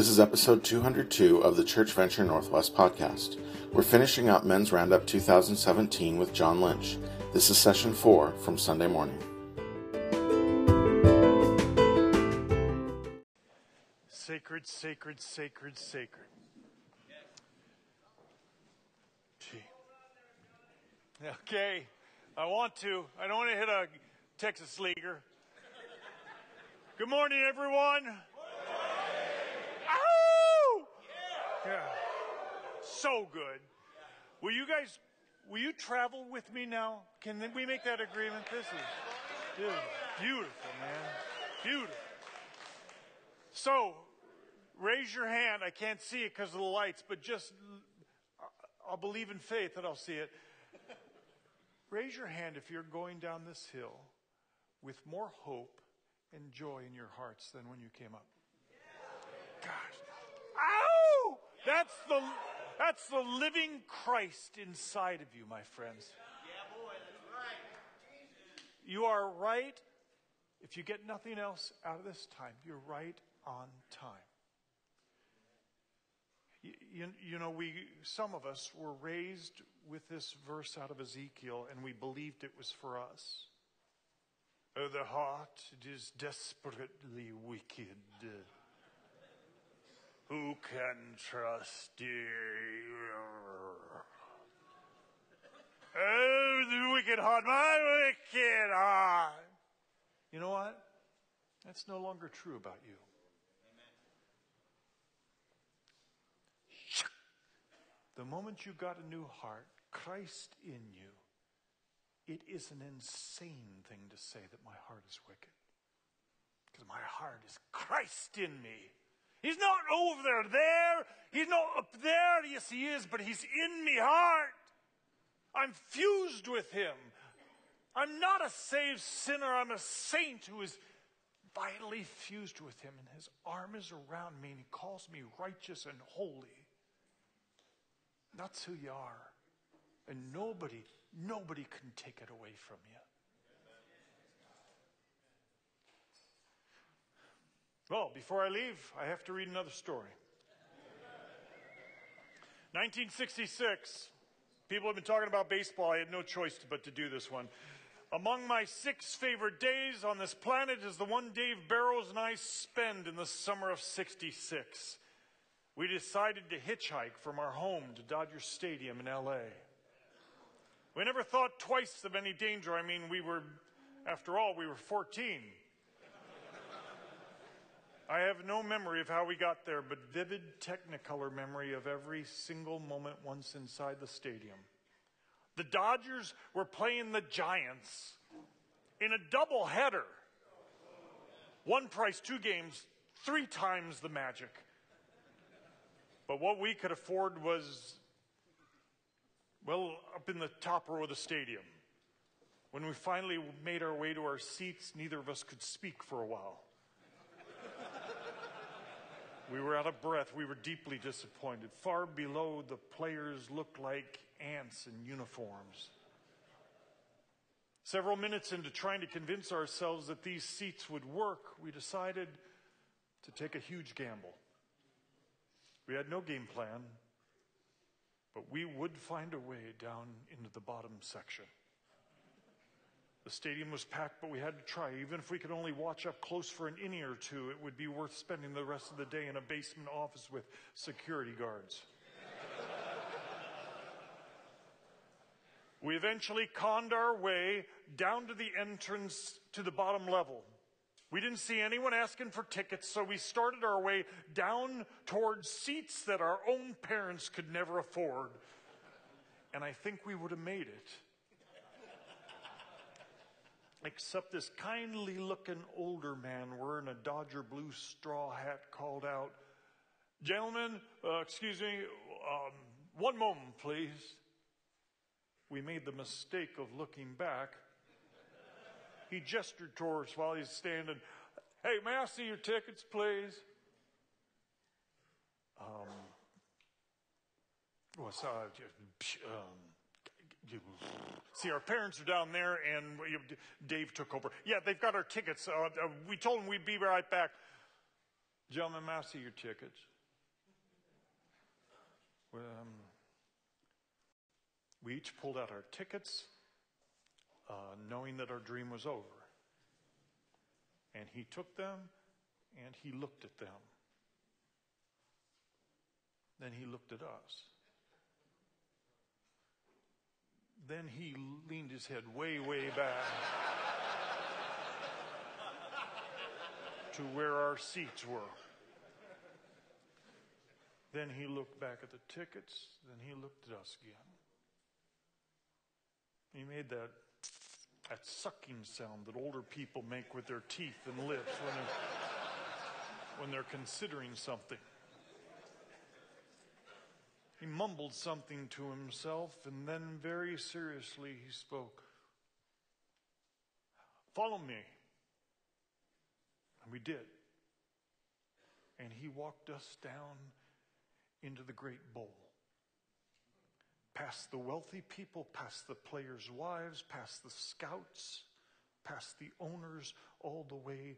This is episode 202 of the Church Venture Northwest podcast. We're finishing up Men's Roundup 2017 with John Lynch. This is session four from Sunday morning. Sacred, sacred, sacred, sacred. Gee. Okay, I want to. I don't want to hit a Texas leaguer. Good morning, everyone. Ow! Yeah. So good. Will you guys, will you travel with me now? Can we make that agreement? This is, dude, beautiful, man. Beautiful. So, raise your hand. I can't see it because of the lights, but just, uh, I'll believe in faith that I'll see it. Raise your hand if you're going down this hill with more hope and joy in your hearts than when you came up. Gosh. Ow! That's the, that's the living Christ inside of you, my friends. Yeah, boy, that's right. You are right. If you get nothing else out of this time, you're right on time. You, you, you, know, we, some of us were raised with this verse out of Ezekiel and we believed it was for us. Oh, the heart is desperately wicked. Who can trust you? Oh, the wicked heart, my wicked heart. You know what? That's no longer true about you. The moment you got a new heart, Christ in you, it is an insane thing to say that my heart is wicked. Because my heart is Christ in me. He's not over there. He's not up there. Yes, he is, but he's in me heart. I'm fused with him. I'm not a saved sinner. I'm a saint who is vitally fused with him, and his arm is around me, and he calls me righteous and holy. That's who you are. And nobody, nobody can take it away from you. Well, before I leave, I have to read another story. 1966. People have been talking about baseball. I had no choice but to do this one. Among my six favorite days on this planet is the one Dave Barrows and I spend in the summer of 66 we decided to hitchhike from our home to Dodger Stadium in LA. We never thought twice of any danger. I mean, we were, after all, we were 14. I have no memory of how we got there, but vivid technicolor memory of every single moment once inside the stadium. The Dodgers were playing the Giants in a double header. One price, two games, three times the magic. But what we could afford was, well, up in the top row of the stadium. When we finally made our way to our seats, neither of us could speak for a while. We were out of breath. We were deeply disappointed. Far below, the players looked like ants in uniforms. Several minutes into trying to convince ourselves that these seats would work, we decided to take a huge gamble. We had no game plan, but we would find a way down into the bottom section. The stadium was packed, but we had to try. Even if we could only watch up close for an inning or two, it would be worth spending the rest of the day in a basement office with security guards. we eventually conned our way down to the entrance to the bottom level. We didn't see anyone asking for tickets, so we started our way down towards seats that our own parents could never afford. And I think we would have made it. Except this kindly looking older man wearing a Dodger blue straw hat called out, Gentlemen, uh, excuse me, um, one moment, please. We made the mistake of looking back he gestured towards while he's standing. Hey, may I see your tickets, please? Um, what's uh, um, see, our parents are down there, and Dave took over. Yeah, they've got our tickets. Uh, uh, we told them we'd be right back. Gentlemen, may I see your tickets? Um, we each pulled out our tickets, uh, knowing that our dream was over. And he took them and he looked at them. Then he looked at us. Then he leaned his head way, way back to where our seats were. Then he looked back at the tickets. Then he looked at us again. He made that, that sucking sound that older people make with their teeth and lips when they're, when they're considering something. He mumbled something to himself and then very seriously he spoke. Follow me. And we did. And he walked us down into the great bowl. Past the wealthy people, past the players' wives, past the scouts, past the owners, all the way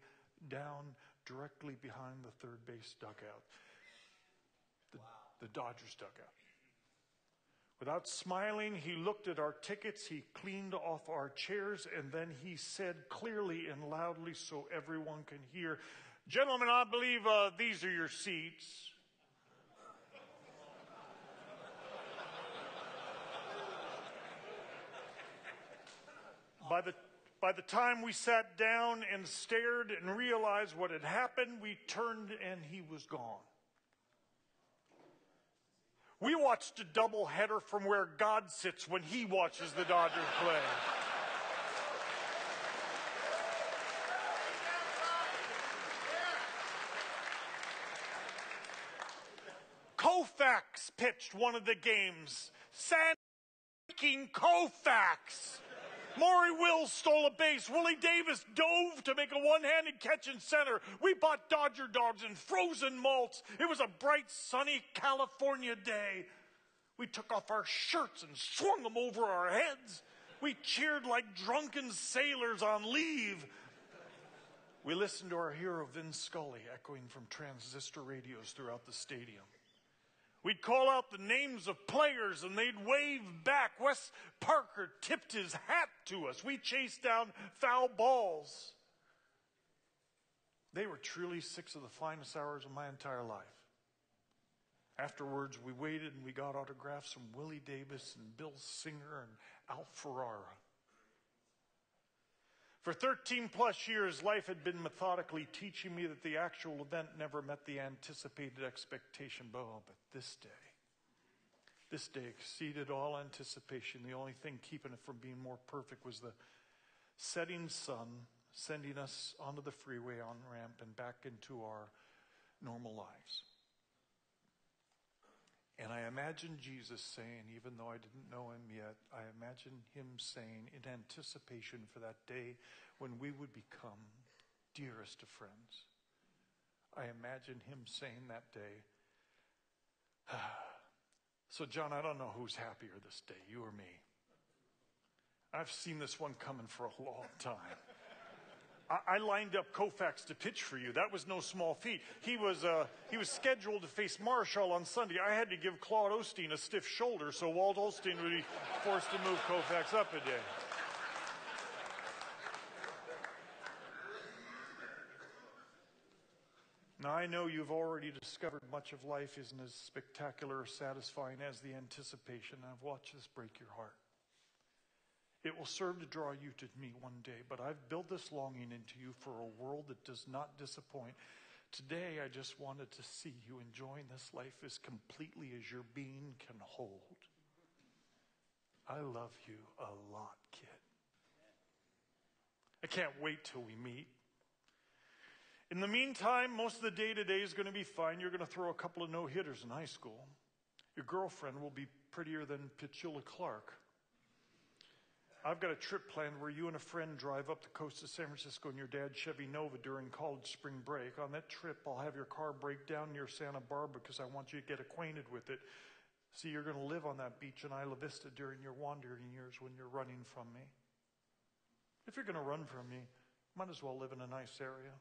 down directly behind the third base dugout. The, Dodgers dugout. Without smiling, he looked at our tickets, he cleaned off our chairs, and then he said clearly and loudly so everyone can hear, Gentlemen, I believe uh, these are your seats. By the, by the time we sat down and stared and realized what had happened, we turned and he was gone. We watched a doubleheader from where God sits when he watches the Dodgers play. Koufax pitched one of the games. Sandy Koufax. Maury Wills stole a base. Willie Davis dove to make a one-handed catch in center. We bought Dodger dogs and frozen malts. It was a bright, sunny California day. We took off our shirts and swung them over our heads. We cheered like drunken sailors on leave. We listened to our hero Vin Scully echoing from transistor radios throughout the stadium. We'd call out the names of players and they'd wave back. Wes Parker tipped his hat to us. We chased down foul balls. They were truly six of the finest hours of my entire life. Afterwards, we waited and we got autographs from Willie Davis and Bill Singer and Al Ferrara. For 13 plus years, life had been methodically teaching me that the actual event never met the anticipated expectation. Oh, but this day, this day exceeded all anticipation. The only thing keeping it from being more perfect was the setting sun sending us onto the freeway on ramp and back into our normal lives. And I imagine Jesus saying, even though I didn't know him yet, I imagine him saying in anticipation for that day when we would become dearest of friends. I imagine him saying that day, So, John, I don't know who's happier this day, you or me. I've seen this one coming for a long time. I, lined up Koufax to pitch for you. That was no small feat. He was, uh, he was scheduled to face Marichal on Sunday. I had to give Claude Osteen a stiff shoulder so Walt Alston would be forced to move Koufax up a day. Now, I know you've already discovered much of life isn't as spectacular or satisfying as the anticipation. I've watched this break your heart. It will serve to draw you to me one day, but I've built this longing into you for a world that does not disappoint. Today, I just wanted to see you enjoying this life as completely as your being can hold. I love you a lot, kid. I can't wait till we meet. In the meantime, most of the day today is going to be fine. You're going to throw a couple of no hitters in high school. Your girlfriend will be prettier than Petula Clark. I've got a trip planned where you and a friend drive up the coast of San Francisco in your dad's Chevy Nova during college spring break. On that trip, I'll have your car break down near Santa Barbara because I want you to get acquainted with it. See, you're going to live on that beach in Isla Vista during your wandering years when you're running from me. If you're going to run from me, might as well live in a nice area.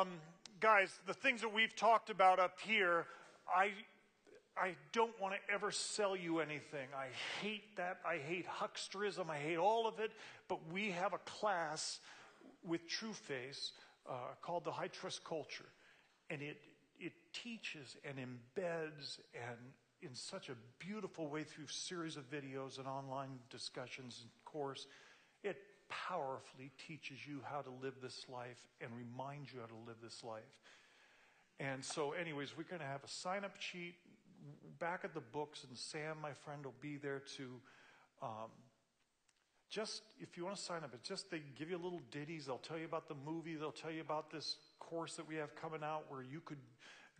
Um, guys, the things that we've talked about up here, I, I don't want to ever sell you anything. I hate that. I hate hucksterism. I hate all of it. But we have a class with TrueFace uh, called the High Trust Culture. And it, it teaches and embeds and in such a beautiful way through series of videos and online discussions and course, it powerfully teaches you how to live this life and reminds you how to live this life. And so, anyways, we're going to have a sign up sheet back at the books, and Sam, my friend, will be there to um, just, if you want to sign up, it's just they give you little ditties. They'll tell you about the movie, they'll tell you about this course that we have coming out where you could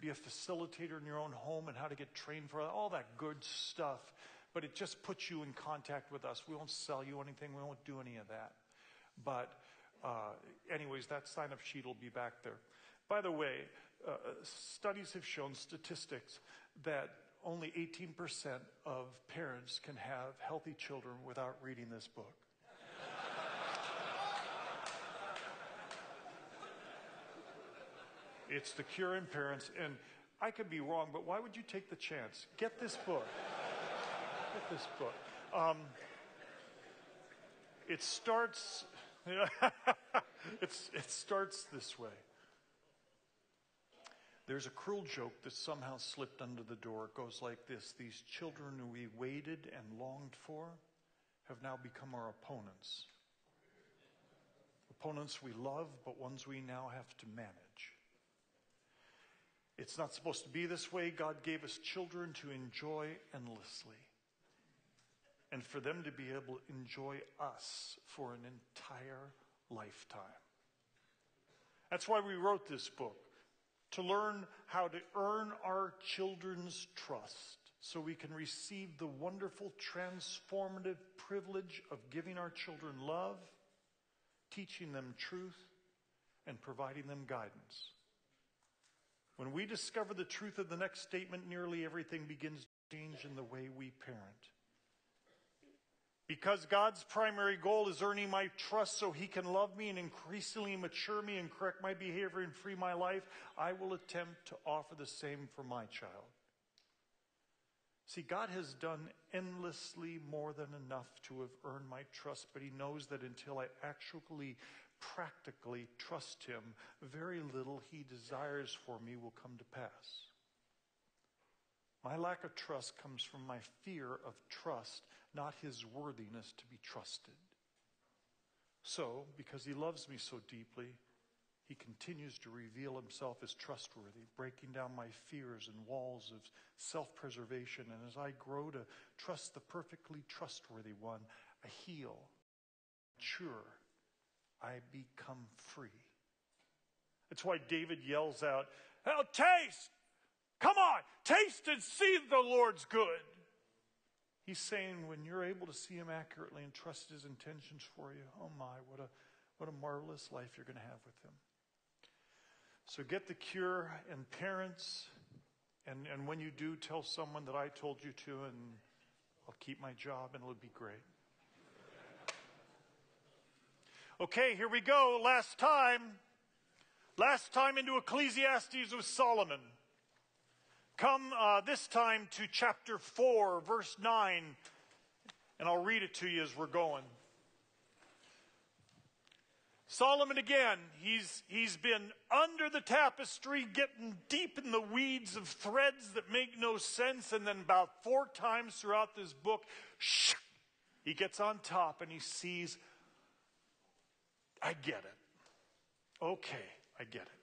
be a facilitator in your own home and how to get trained for all that good stuff. But it just puts you in contact with us. We won't sell you anything, we won't do any of that. But, uh, anyways, that sign up sheet will be back there. By the way, uh, studies have shown statistics that only 18% of parents can have healthy children without reading this book. it's The Cure in Parents, and I could be wrong, but why would you take the chance? Get this book. This book. Um, it starts. it's, it starts this way. There's a cruel joke that somehow slipped under the door. It goes like this These children we waited and longed for have now become our opponents. Opponents we love, but ones we now have to manage. It's not supposed to be this way. God gave us children to enjoy endlessly and for them to be able to enjoy us for an entire lifetime. That's why we wrote this book to learn how to earn our children's trust so we can receive the wonderful transformative privilege of giving our children love, teaching them truth, and providing them guidance. When we discover the truth of the next statement, nearly everything begins to change in the way we parent. Because God's primary goal is earning my trust so He can love me and increasingly mature me and correct my behavior and free my life, I will attempt to offer the same for my child. See, God has done endlessly more than enough to have earned my trust, but He knows that until I actually, practically trust Him, very little He desires for me will come to pass. My lack of trust comes from my fear of trust not his worthiness to be trusted. So, because he loves me so deeply, he continues to reveal himself as trustworthy, breaking down my fears and walls of self preservation. And as I grow to trust the perfectly trustworthy one, I heal, mature, I become free. That's why David yells out, Now taste! Come on, taste and see the Lord's good. He's saying when you're able to see him accurately and trust his intentions for you, oh my, what a, what a marvelous life you're going to have with him. So get the cure, and parents, and, and when you do, tell someone that I told you to, and I'll keep my job, and it'll be great. Okay, here we go. Last time. Last time into Ecclesiastes with Solomon. Come uh, this time to chapter 4, verse 9, and I'll read it to you as we're going. Solomon again, he's, he's been under the tapestry, getting deep in the weeds of threads that make no sense, and then about four times throughout this book, shh, he gets on top and he sees, I get it. Okay, I get it.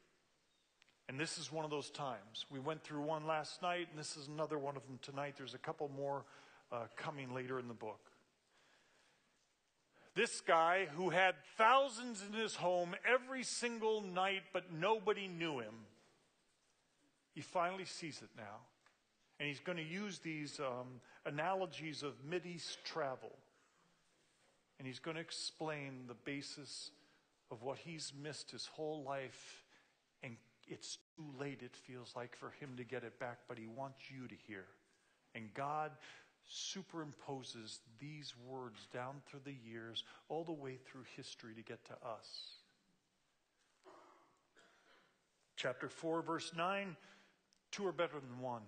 And this is one of those times. We went through one last night, and this is another one of them tonight. There's a couple more uh, coming later in the book. This guy who had thousands in his home every single night, but nobody knew him, he finally sees it now. And he's going to use these um, analogies of Mideast travel. And he's going to explain the basis of what he's missed his whole life and it's too late, it feels like, for him to get it back, but he wants you to hear. And God superimposes these words down through the years, all the way through history to get to us. Chapter 4, verse 9 two are better than one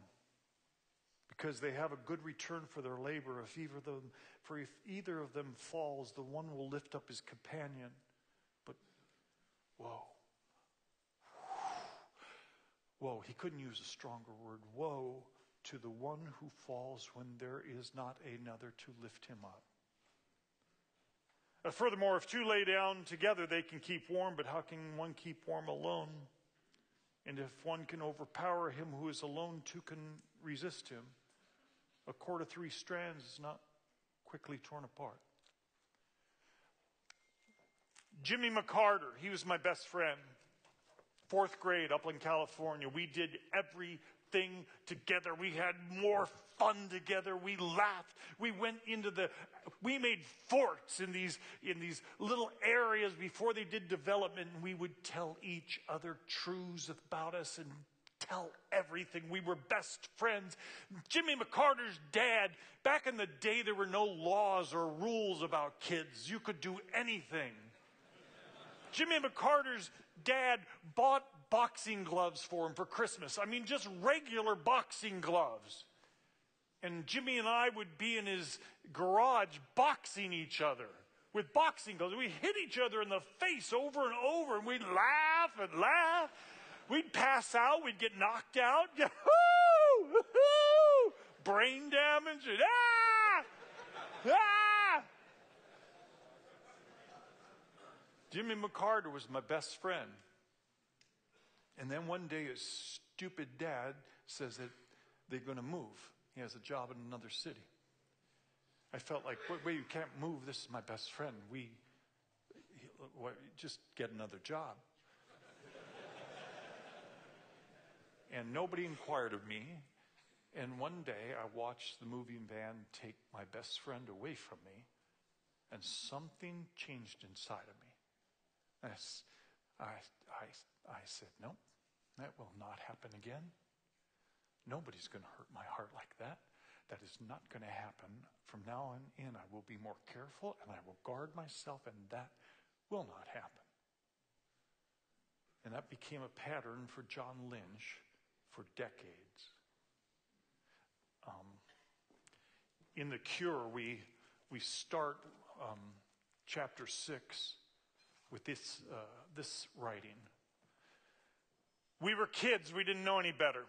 because they have a good return for their labor. If either them, for if either of them falls, the one will lift up his companion. But whoa. Woe, he couldn't use a stronger word. Woe to the one who falls when there is not another to lift him up. Uh, furthermore, if two lay down together, they can keep warm, but how can one keep warm alone? And if one can overpower him who is alone, two can resist him. A cord of three strands is not quickly torn apart. Jimmy McCarter, he was my best friend. Fourth grade, Upland, California. We did everything together. We had more fun together. We laughed. We went into the, we made forts in these, in these little areas before they did development. And we would tell each other truths about us and tell everything. We were best friends. Jimmy McCarter's dad, back in the day, there were no laws or rules about kids. You could do anything. Jimmy McCarter's dad bought boxing gloves for him for Christmas. I mean, just regular boxing gloves. And Jimmy and I would be in his garage boxing each other with boxing gloves. We hit each other in the face over and over, and we'd laugh and laugh. We'd pass out, we'd get knocked out. Brain damage, and ah! Ah! Jimmy McCarter was my best friend. And then one day his stupid dad says that they're going to move. He has a job in another city. I felt like, wait, wait you can't move. This is my best friend. We just get another job. and nobody inquired of me. And one day I watched the moving van take my best friend away from me, and something changed inside of me. I, I, I, said, no, that will not happen again. Nobody's going to hurt my heart like that. That is not going to happen. From now on in, I will be more careful and I will guard myself, and that will not happen. And that became a pattern for John Lynch for decades. Um, in The Cure, we, we start um, chapter 6 with this, uh, this writing. We were kids, we didn't know any better.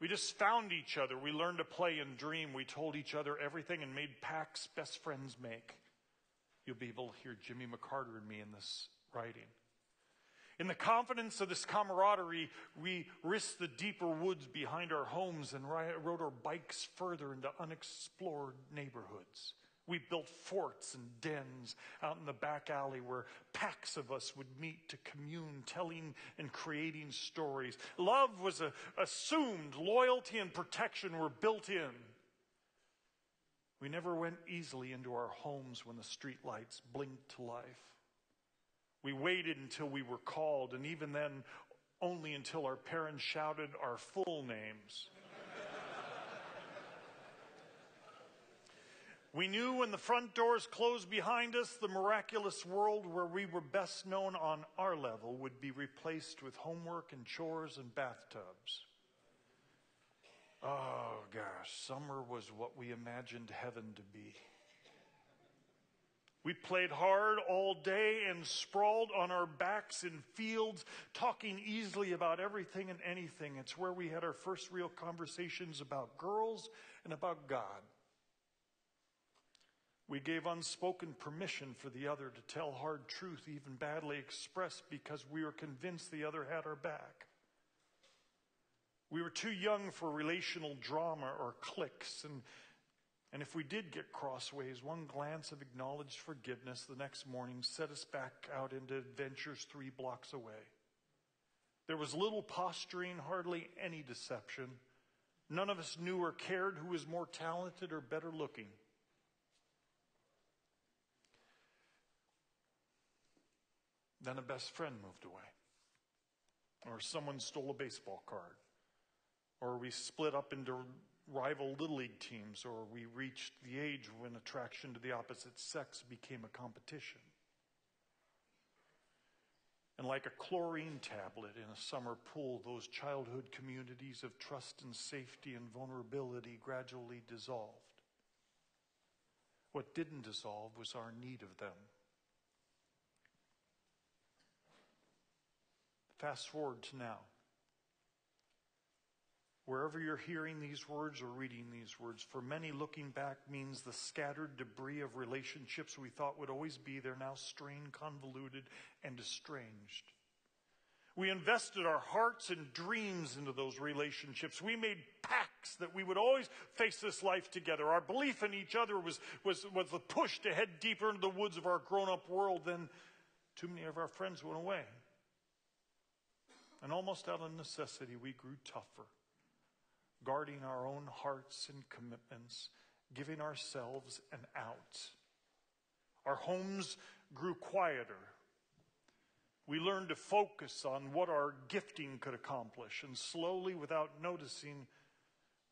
We just found each other. We learned to play and dream. We told each other everything and made pacts best friends make. You'll be able to hear Jimmy McCarter and me in this writing. In the confidence of this camaraderie, we risked the deeper woods behind our homes and rode our bikes further into unexplored neighborhoods. We built forts and dens out in the back alley where packs of us would meet to commune, telling and creating stories. Love was a, assumed, loyalty and protection were built in. We never went easily into our homes when the street lights blinked to life. We waited until we were called, and even then, only until our parents shouted our full names. We knew when the front doors closed behind us, the miraculous world where we were best known on our level would be replaced with homework and chores and bathtubs. Oh gosh, summer was what we imagined heaven to be. We played hard all day and sprawled on our backs in fields, talking easily about everything and anything. It's where we had our first real conversations about girls and about God. We gave unspoken permission for the other to tell hard truth, even badly expressed, because we were convinced the other had our back. We were too young for relational drama or cliques, and, and if we did get crossways, one glance of acknowledged forgiveness the next morning set us back out into adventures three blocks away. There was little posturing, hardly any deception. None of us knew or cared who was more talented or better looking. Then a best friend moved away. Or someone stole a baseball card. Or we split up into rival Little League teams. Or we reached the age when attraction to the opposite sex became a competition. And like a chlorine tablet in a summer pool, those childhood communities of trust and safety and vulnerability gradually dissolved. What didn't dissolve was our need of them. Fast forward to now. Wherever you're hearing these words or reading these words, for many, looking back means the scattered debris of relationships we thought would always be there now strained, convoluted, and estranged. We invested our hearts and dreams into those relationships. We made pacts that we would always face this life together. Our belief in each other was, was, was the push to head deeper into the woods of our grown up world. Then too many of our friends went away. And almost out of necessity, we grew tougher guarding our own hearts and commitments, giving ourselves an out. Our homes grew quieter. We learned to focus on what our gifting could accomplish, and slowly, without noticing,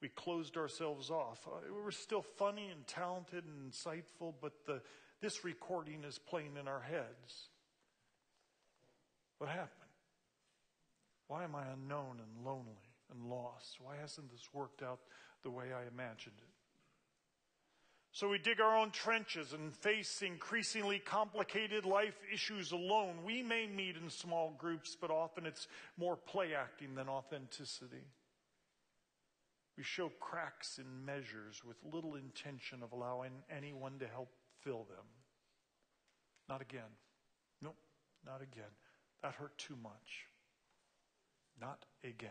we closed ourselves off. Uh, we were still funny and talented and insightful, but the, this recording is playing in our heads. What happened? Why am I unknown and lonely? and lost. Why hasn't this worked out the way I imagined it? So we dig our own trenches and face increasingly complicated life issues alone. We may meet in small groups, but often it's more play acting than authenticity. We show cracks in measures with little intention of allowing anyone to help fill them. Not again. Nope, not again. That hurt too much. Not again.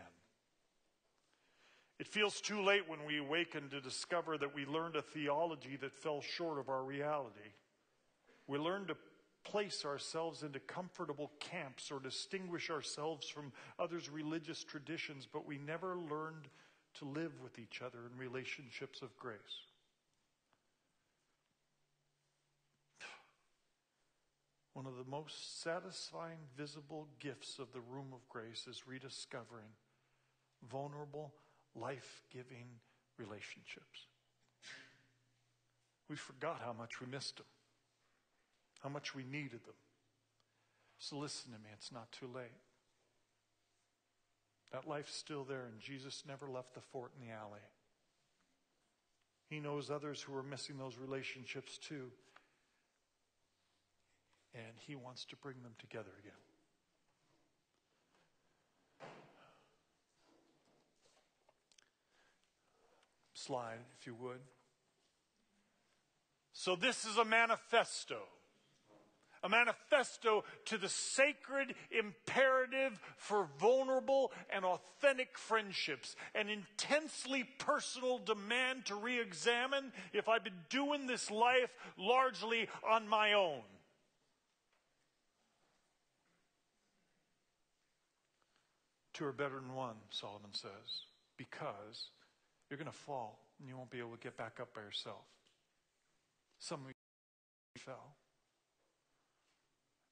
It feels too late when we awaken to discover that we learned a theology that fell short of our reality. We learned to place ourselves into comfortable camps or distinguish ourselves from others' religious traditions, but we never learned to live with each other in relationships of grace. One of the most satisfying visible gifts of the room of grace is rediscovering vulnerable, life giving relationships. We forgot how much we missed them, how much we needed them. So listen to me, it's not too late. That life's still there, and Jesus never left the fort in the alley. He knows others who are missing those relationships too. And He wants to bring them together again. slide, if you would. So, this is a manifesto. A manifesto to the sacred imperative for vulnerable and authentic friendships. An intensely personal demand to re examine if I've been doing this life largely on my own. Two are better than one, Solomon says, because you're going to fall and you won't be able to get back up by yourself. Some of you fell.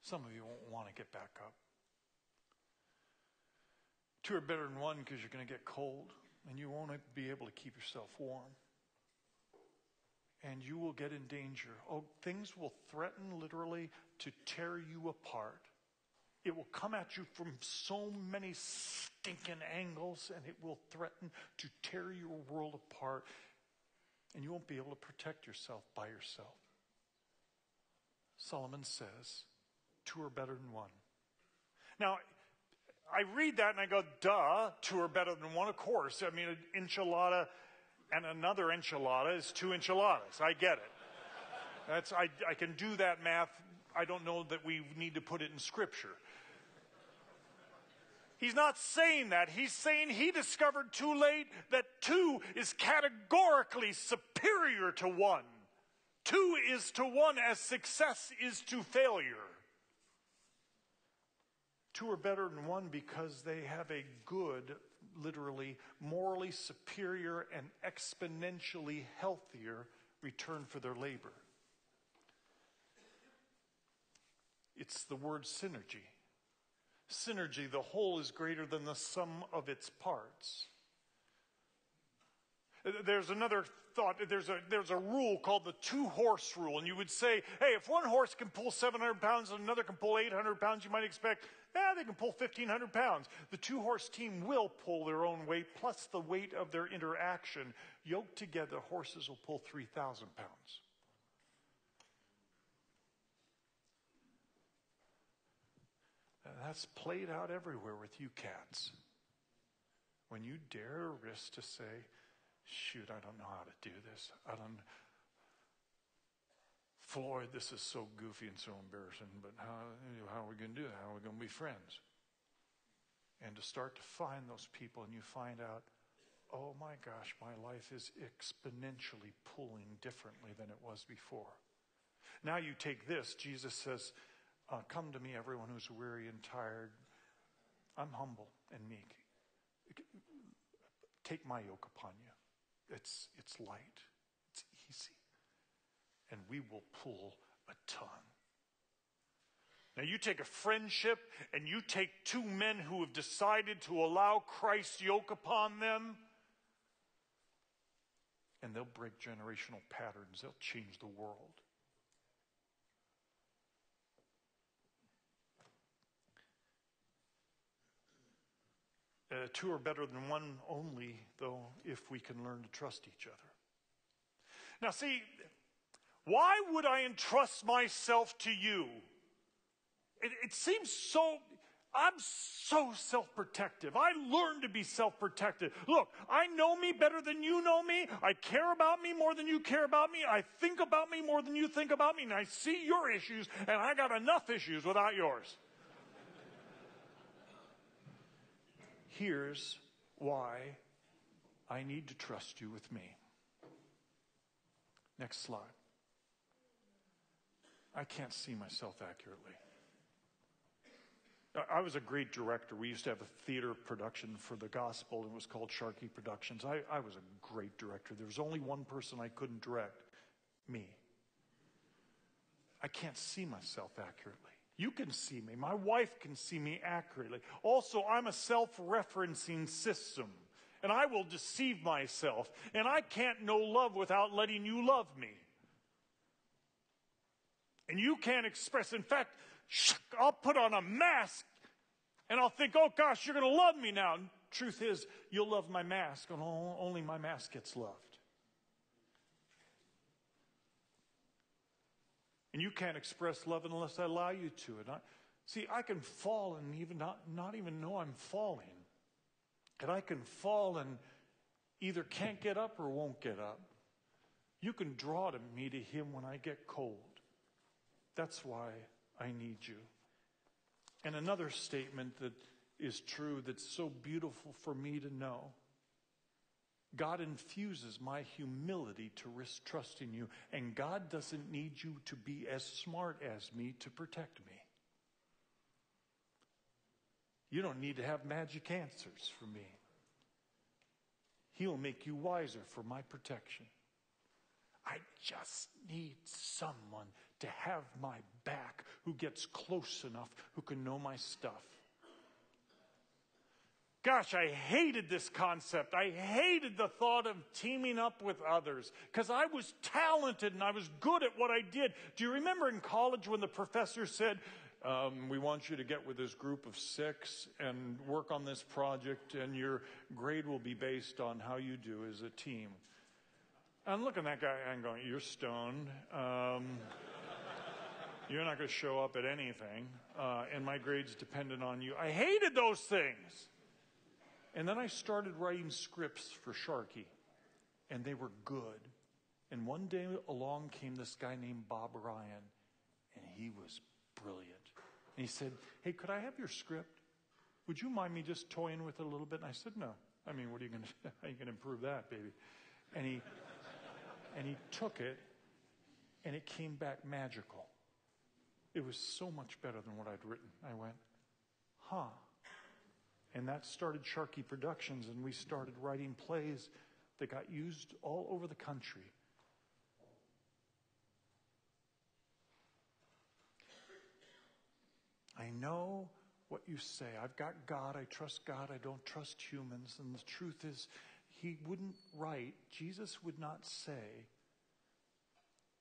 Some of you won't want to get back up. Two are better than one because you're going to get cold and you won't be able to keep yourself warm. And you will get in danger. Oh, things will threaten literally to tear you apart. It will come at you from so many stinking angles and it will threaten to tear your world apart and you won't be able to protect yourself by yourself. Solomon says, two are better than one. Now, I read that and I go, duh, two are better than one, of course. I mean, an enchilada and another enchilada is two enchiladas. I get it. That's, I, I can do that math. I don't know that we need to put it in scripture. He's not saying that. He's saying he discovered too late that two is categorically superior to one. Two is to one as success is to failure. Two are better than one because they have a good, literally, morally superior and exponentially healthier return for their labor. It's the word synergy synergy, the whole is greater than the sum of its parts. There's another thought, there's a, there's a rule called the two horse rule. And you would say, hey, if one horse can pull 700 pounds and another can pull 800 pounds, you might expect Yeah, they can pull 1,500 pounds. The two horse team will pull their own weight plus the weight of their interaction. Yoked together, horses will pull 3,000 pounds. That's played out everywhere with you cats. When you dare risk to say, shoot, I don't know how to do this. I don't. Floyd, this is so goofy and so embarrassing, but how, how are we going to do it? How are we going to be friends? And to start to find those people, and you find out, oh my gosh, my life is exponentially pulling differently than it was before. Now you take this, Jesus says, uh, Come to me, everyone who's weary and tired. I'm humble and meek. Take my yoke upon you. It's, it's light, it's easy, and we will pull a ton. Now, you take a friendship and you take two men who have decided to allow Christ's yoke upon them, and they'll break generational patterns, they'll change the world. Uh, two are better than one only, though, if we can learn to trust each other. Now, see, why would I entrust myself to you? It, it seems so. I'm so self protective. I learned to be self protective. Look, I know me better than you know me. I care about me more than you care about me. I think about me more than you think about me. And I see your issues, and I got enough issues without yours. Here's why I need to trust you with me. Next slide. I can't see myself accurately. I was a great director. We used to have a theater production for the gospel. and It was called Sharkey Productions. I, I was a great director. There was only one person I couldn't direct me. I can't see myself accurately. You can see me. My wife can see me accurately. Also, I'm a self referencing system, and I will deceive myself. And I can't know love without letting you love me. And you can't express, in fact, I'll put on a mask and I'll think, oh gosh, you're going to love me now. And truth is, you'll love my mask, and only my mask gets loved. And you can't express love unless I allow you to. And I, see, I can fall and even not, not even know I'm falling. And I can fall and either can't get up or won't get up. You can draw to me to Him when I get cold. That's why I need you. And another statement that is true that's so beautiful for me to know God infuses my humility to risk trusting you, and God doesn't need you to be as smart as me to protect me. You don't need to have magic answers for me. He'll make you wiser for my protection. I just need someone to have my back who gets close enough, who can know my stuff. Gosh, I hated this concept. I hated the thought of teaming up with others because I was talented and I was good at what I did. Do you remember in college when the professor said, um, We want you to get with this group of six and work on this project, and your grade will be based on how you do as a team? I'm looking at that guy and going, You're stoned. Um, you're not going to show up at anything, uh, and my grade's dependent on you. I hated those things. And then I started writing scripts for Sharkey, and they were good. And one day along came this guy named Bob Ryan, and he was brilliant. And he said, Hey, could I have your script? Would you mind me just toying with it a little bit? And I said, No. I mean, what are you going to, how are you going to improve that, baby? And he, and he took it, and it came back magical. It was so much better than what I'd written. I went, huh. And that started Sharkey Productions, and we started writing plays that got used all over the country. I know what you say. I've got God. I trust God. I don't trust humans. And the truth is, He wouldn't write, Jesus would not say,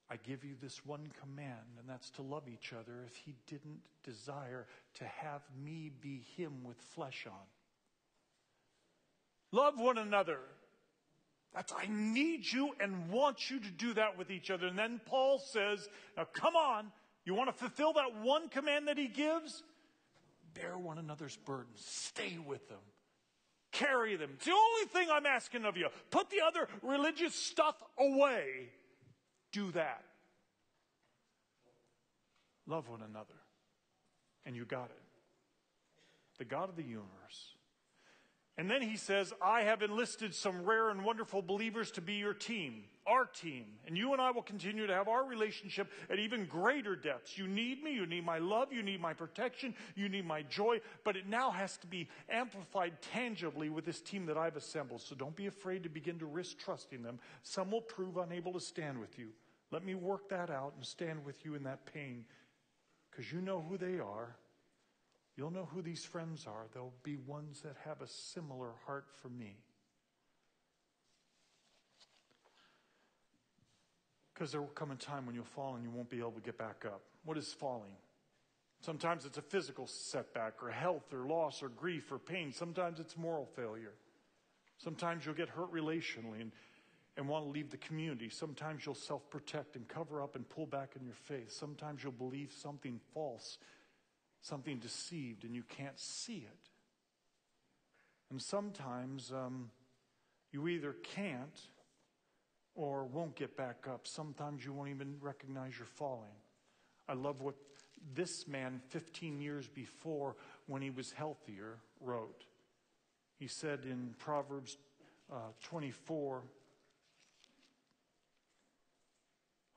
I give you this one command, and that's to love each other if he didn't desire to have me be him with flesh on. Love one another. That's, I need you and want you to do that with each other. And then Paul says, now come on, you want to fulfill that one command that he gives? Bear one another's burdens. Stay with them. Carry them. It's the only thing I'm asking of you. Put the other religious stuff away do that. Love one another. And you got it. The God of the universe. And then he says, I have enlisted some rare and wonderful believers to be your team, our team. And you and I will continue to have our relationship at even greater depths. You need me, you need my love, you need my protection, you need my joy, but it now has to be amplified tangibly with this team that I've assembled. So don't be afraid to begin to risk trusting them. Some will prove unable to stand with you. Let me work that out and stand with you in that pain because you know who they are. You'll know who these friends are. They'll be ones that have a similar heart for me. Because there will come a time when you'll fall and you won't be able to get back up. What is falling? Sometimes it's a physical setback or health or loss or grief or pain. Sometimes it's moral failure. Sometimes you'll get hurt relationally and and want to leave the community. Sometimes you'll self protect and cover up and pull back in your faith. Sometimes you'll believe something false, something deceived, and you can't see it. And sometimes um, you either can't or won't get back up. Sometimes you won't even recognize you're falling. I love what this man, 15 years before, when he was healthier, wrote. He said in Proverbs uh, 24,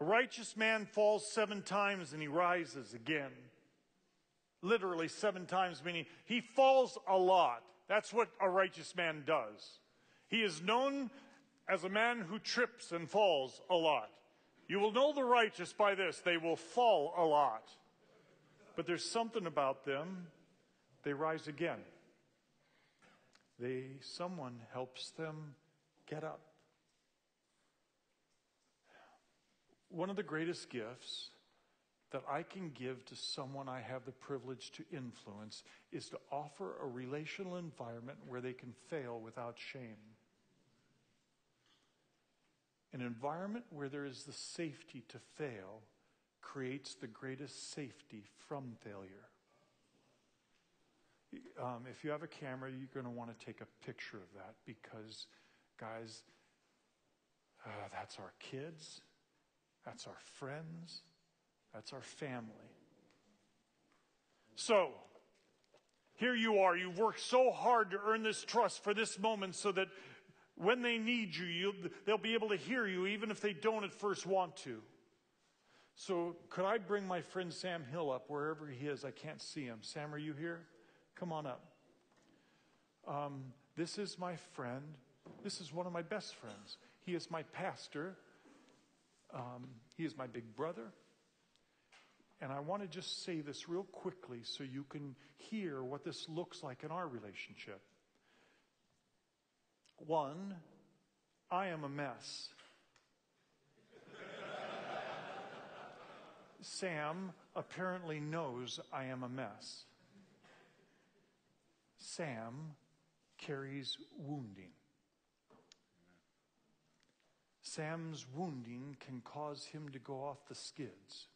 A righteous man falls seven times and he rises again. Literally seven times, meaning he falls a lot. That's what a righteous man does. He is known as a man who trips and falls a lot. You will know the righteous by this. They will fall a lot. But there's something about them. They rise again. They, someone helps them get up. One of the greatest gifts that I can give to someone I have the privilege to influence is to offer a relational environment where they can fail without shame. An environment where there is the safety to fail creates the greatest safety from failure. Um, if you have a camera, you're going to want to take a picture of that because, guys, uh, that's our kids that's our friends. That's our family. So, here you are. You've worked so hard to earn this trust for this moment so that when they need you, they'll be able to hear you even if they don't at first want to. So, could I bring my friend Sam Hill up wherever he is? I can't see him. Sam, are you here? Come on up. Um, this is my friend. This is one of my best friends. He is my pastor. Um, he is my big brother. And I want to just say this real quickly so you can hear what this looks like in our relationship. One, I am a mess. Sam apparently knows I am a mess. Sam carries wounding. Sam's wounding can cause him to go off the skids.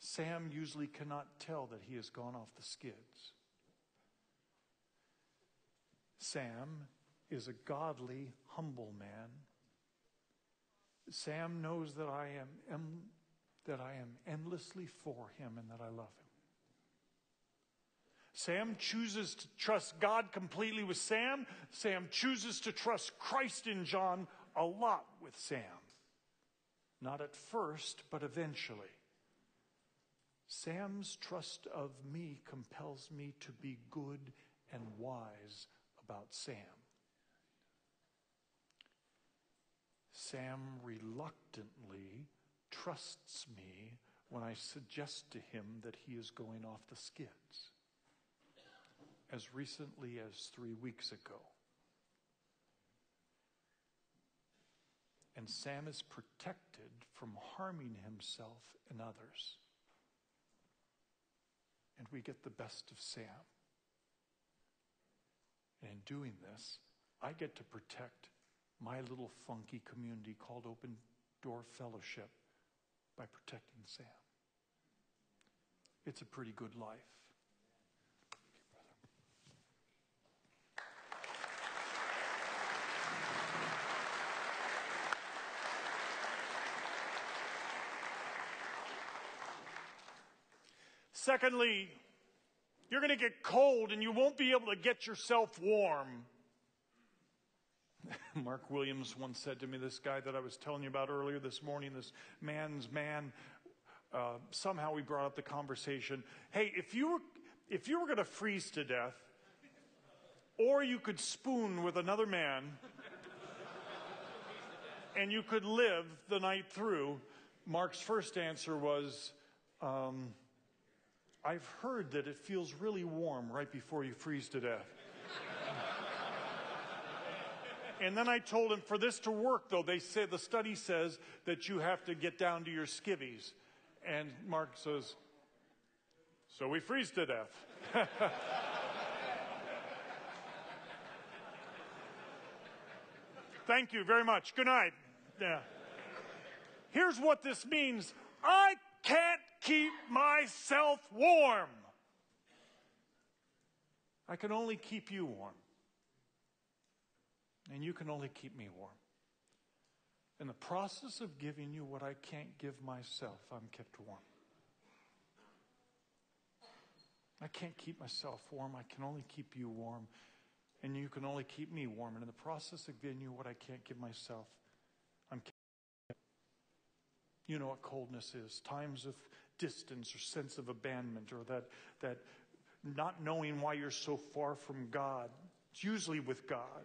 Sam usually cannot tell that he has gone off the skids. Sam is a godly, humble man. Sam knows that I am, am, that I am endlessly for him and that I love him. Sam chooses to trust God completely with Sam. Sam chooses to trust Christ in John a lot with Sam. Not at first, but eventually. Sam's trust of me compels me to be good and wise about Sam. Sam reluctantly trusts me when I suggest to him that he is going off the skids as recently as three weeks ago. And Sam is protected from harming himself and others. And we get the best of Sam. And in doing this, I get to protect my little funky community called Open Door Fellowship by protecting Sam. It's a pretty good life. Secondly, you're going to get cold and you won't be able to get yourself warm. Mark Williams once said to me, this guy that I was telling you about earlier this morning, this man's man, uh, somehow we brought up the conversation. Hey, if you were, if you were going to freeze to death, or you could spoon with another man, and you could live the night through, Mark's first answer was, um, I've heard that it feels really warm right before you freeze to death. and then I told him for this to work, though, they say the study says that you have to get down to your skivvies. And Mark says, So we freeze to death. Thank you very much. Good night. Yeah. Here's what this means I can't keep myself warm. I can only keep you warm. And you can only keep me warm. In the process of giving you what I can't give myself, I'm kept warm. I can't keep myself warm. I can only keep you warm. And you can only keep me warm. And in the process of giving you what I can't give myself, I'm kept. You know what coldness is times of distance or sense of abandonment or that, that not knowing why you're so far from God. It's usually with God.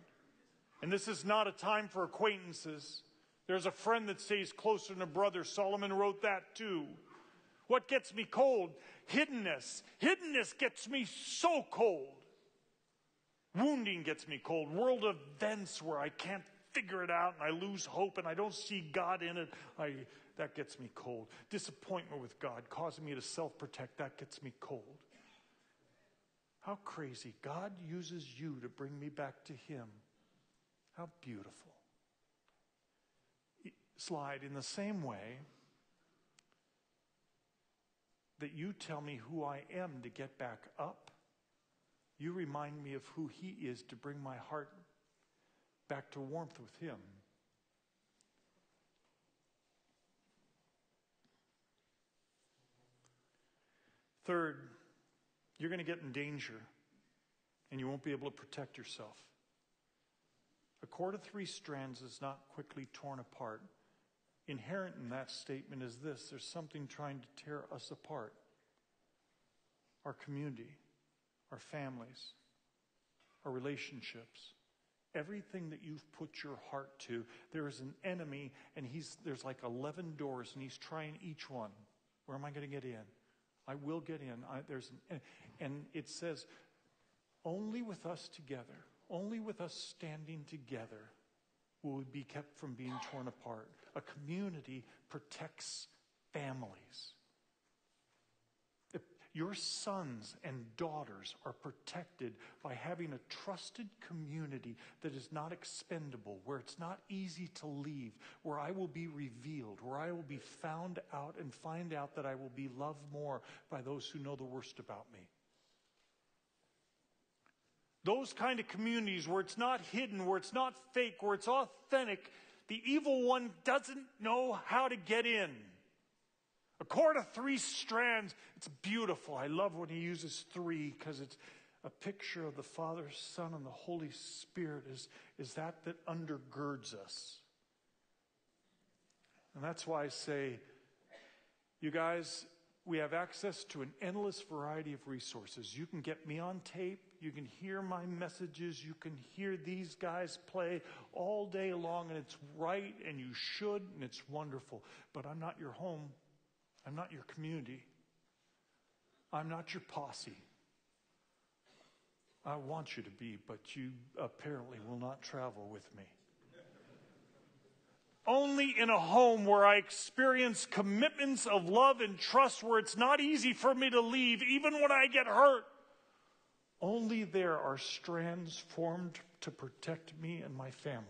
And this is not a time for acquaintances. There's a friend that stays closer than a brother. Solomon wrote that too. What gets me cold? Hiddenness. Hiddenness gets me so cold. Wounding gets me cold. World events where I can't figure it out and I lose hope and I don't see God in it. I, that gets me cold. Disappointment with God, causing me to self protect, that gets me cold. How crazy. God uses you to bring me back to Him. How beautiful. Slide in the same way that you tell me who I am to get back up, you remind me of who He is to bring my heart back to warmth with Him. Third, you're going to get in danger and you won't be able to protect yourself. A cord of three strands is not quickly torn apart. Inherent in that statement is this there's something trying to tear us apart our community, our families, our relationships. Everything that you've put your heart to, there is an enemy, and he's, there's like 11 doors, and he's trying each one. Where am I going to get in? I will get in. I, there's an, and it says, only with us together, only with us standing together will we be kept from being torn apart. A community protects families. Your sons and daughters are protected by having a trusted community that is not expendable, where it's not easy to leave, where I will be revealed, where I will be found out and find out that I will be loved more by those who know the worst about me. Those kind of communities where it's not hidden, where it's not fake, where it's authentic, the evil one doesn't know how to get in. A cord of three strands. It's beautiful. I love when he uses three because it's a picture of the Father, Son, and the Holy Spirit is, is that that undergirds us. And that's why I say, you guys, we have access to an endless variety of resources. You can get me on tape. You can hear my messages. You can hear these guys play all day long, and it's right, and you should, and it's wonderful. But I'm not your home. I'm not your community. I'm not your posse. I want you to be, but you apparently will not travel with me. Only in a home where I experience commitments of love and trust where it's not easy for me to leave, even when I get hurt. Only there are strands formed to protect me and my family.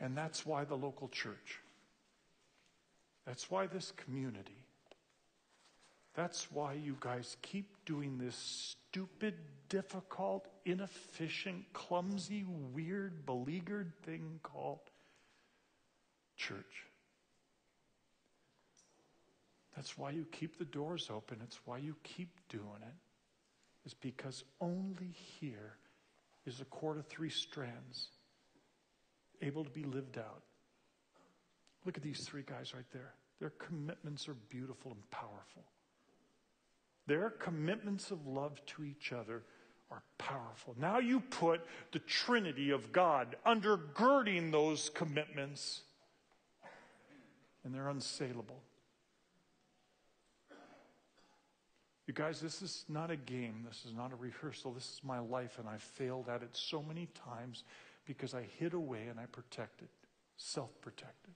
And that's why the local church. That's why this community. That's why you guys keep doing this stupid, difficult, inefficient, clumsy, weird, beleaguered thing called church. That's why you keep the doors open. It's why you keep doing it. Is because only here is a cord of three strands able to be lived out. Look at these three guys right there. Their commitments are beautiful and powerful. Their commitments of love to each other are powerful. Now you put the Trinity of God undergirding those commitments, and they're unsalable. You guys, this is not a game. This is not a rehearsal. This is my life, and I've failed at it so many times because I hid away and I protected, self protected.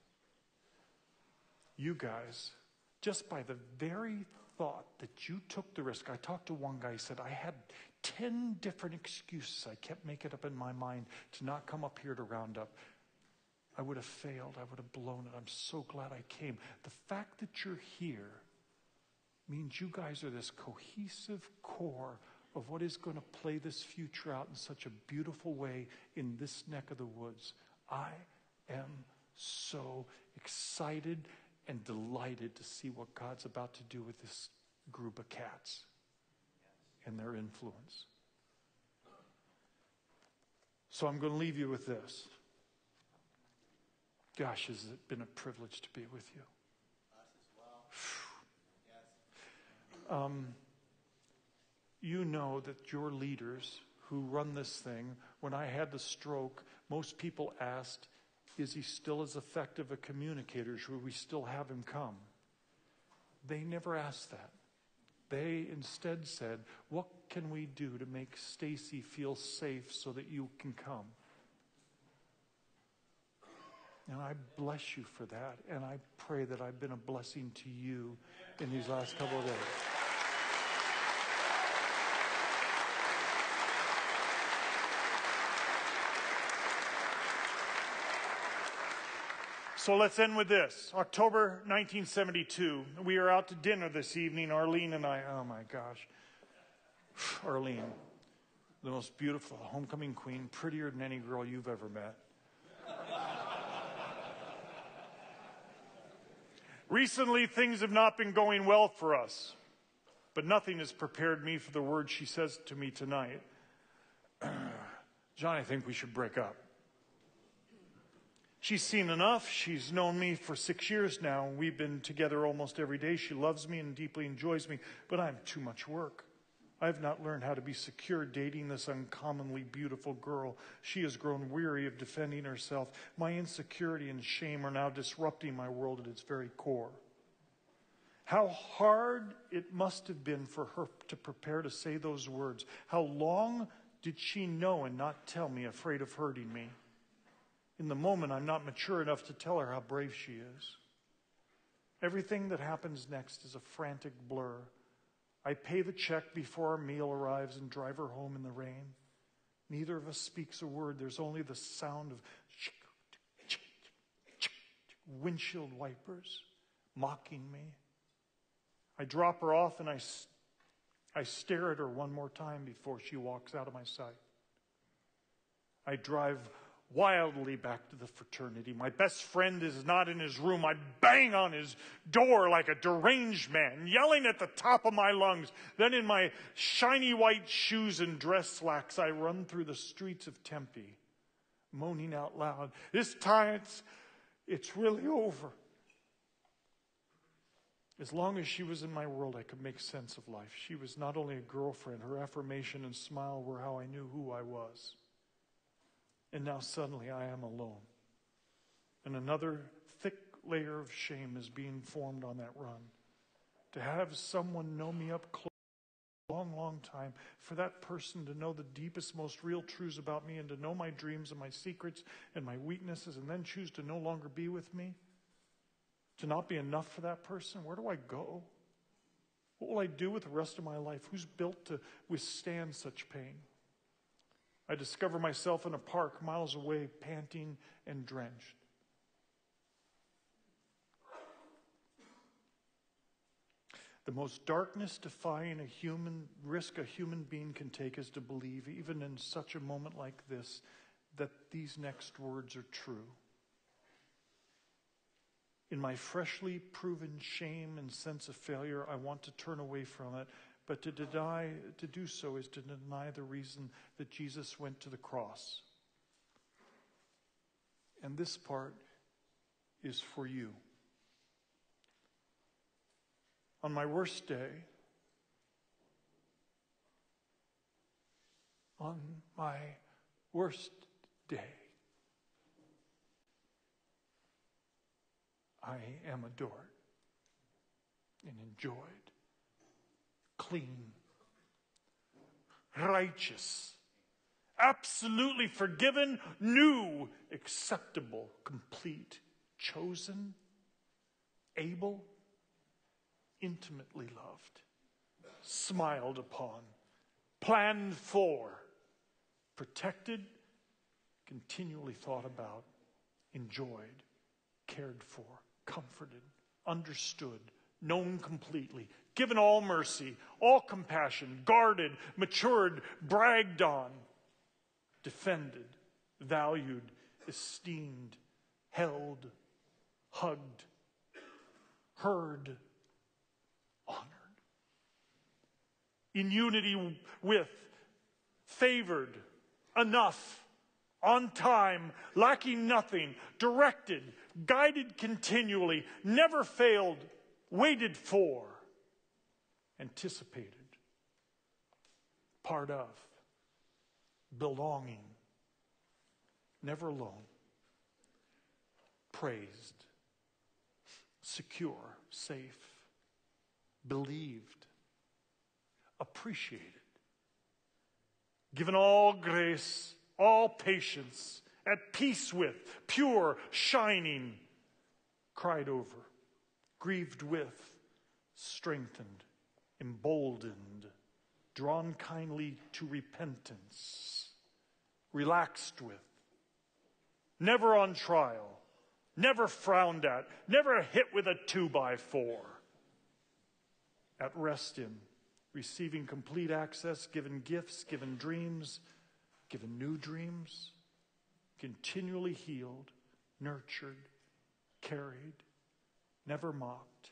You guys, just by the very thought that you took the risk, I talked to one guy, he said, I had 10 different excuses I kept making up in my mind to not come up here to round up. I would have failed. I would have blown it. I'm so glad I came. The fact that you're here means you guys are this cohesive core of what is going to play this future out in such a beautiful way in this neck of the woods. I am so excited and delighted to see what God's about to do with this group of cats and their influence. So I'm going to leave you with this. Gosh, has it been a privilege to be with you? Um, you know that your leaders who run this thing, when I had the stroke, most people asked, Is he still as effective a communicator? Should we still have him come? They never asked that. They instead said, What can we do to make Stacy feel safe so that you can come? And I bless you for that. And I pray that I've been a blessing to you in these last couple of days. So let's end with this. October 1972. We are out to dinner this evening, Arlene and I. Oh my gosh. Arlene, the most beautiful homecoming queen, prettier than any girl you've ever met. Recently, things have not been going well for us, but nothing has prepared me for the words she says to me tonight. John, I think we should break up. She's seen enough. She's known me for six years now. We've been together almost every day. She loves me and deeply enjoys me, but I'm too much work. I have not learned how to be secure dating this uncommonly beautiful girl. She has grown weary of defending herself. My insecurity and shame are now disrupting my world at its very core. How hard it must have been for her to prepare to say those words. How long did she know and not tell me, afraid of hurting me? In the moment, I'm not mature enough to tell her how brave she is. Everything that happens next is a frantic blur. I pay the check before our meal arrives and drive her home in the rain. Neither of us speaks a word. There's only the sound of windshield wipers mocking me. I drop her off and I, I stare at her one more time before she walks out of my sight. I drive wildly back to the fraternity. My best friend is not in his room. I bang on his door like a deranged man, yelling at the top of my lungs. Then, in my shiny white shoes and dress slacks, I run through the streets of Tempe, moaning out loud. This time it's, it's really over. As long as she was in my world, I could make sense of life. She was not only a girlfriend, her affirmation and smile were how I knew who I was. And now suddenly I am alone. And another thick layer of shame is being formed on that run. To have someone know me up close. a long, long time for that person to know the deepest, most real truths about me and to know my dreams and my secrets and my weaknesses and then choose to no longer be with me? To not be enough for that person? Where do I go? What will I do with the rest of my life? Who's built to withstand such pain? I discover myself in a park miles away, panting and drenched. The most darkness defying a human risk a human being can take is to believe, even in such a moment like this, that these next words are true. In my freshly proven shame and sense of failure, I want to turn away from it. But to deny, to do so is to deny the reason that Jesus went to the cross. And this part is for you. On my worst day, on my worst day, I am adored and enjoyed, clean, righteous, absolutely forgiven, new, acceptable, complete, chosen, able, intimately loved, smiled upon, planned for, protected, continually thought about, enjoyed, cared for comforted, understood, known completely, given all mercy, all compassion, guarded, matured, bragged on, defended, valued, esteemed, held, hugged, heard, honored. In unity with, favored, enough, on time, lacking nothing, directed, guided continually, never failed, waited for, anticipated, part of, belonging, never alone, praised, secure, safe, believed, appreciated, given all grace, all patience at peace with, pure, shining, cried over, grieved with, strengthened, emboldened, drawn kindly to repentance, relaxed with, never on trial, never frowned at, never hit with a two by four, at rest in, receiving complete access, given gifts, given dreams, given new dreams continually healed, nurtured, carried, never mocked,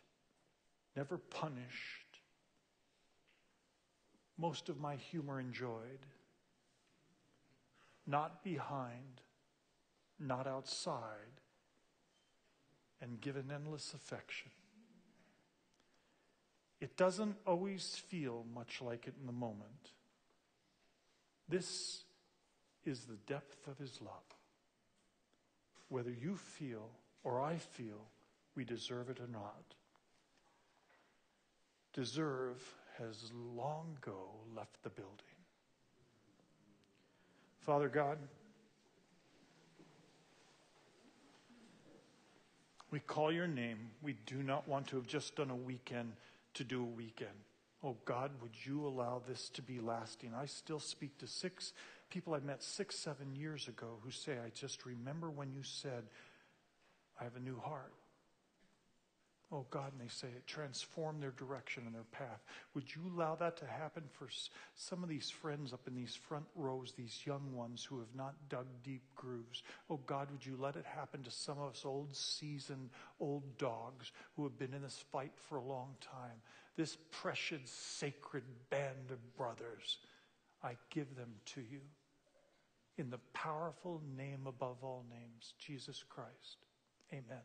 never punished. Most of my humor enjoyed, not behind, not outside, and given endless affection. It doesn't always feel much like it in the moment. This is the depth of his love whether you feel or I feel we deserve it or not. Deserve has long ago left the building. Father God, we call your name. We do not want to have just done a weekend to do a weekend. Oh God, would you allow this to be lasting? I still speak to six people I met six, seven years ago who say, I just remember when you said, I have a new heart. Oh God, and they say it transformed their direction and their path. Would you allow that to happen for some of these friends up in these front rows, these young ones who have not dug deep grooves? Oh God, would you let it happen to some of us old seasoned, old dogs who have been in this fight for a long time? This precious, sacred band of brothers, I give them to you in the powerful name above all names, Jesus Christ. Amen.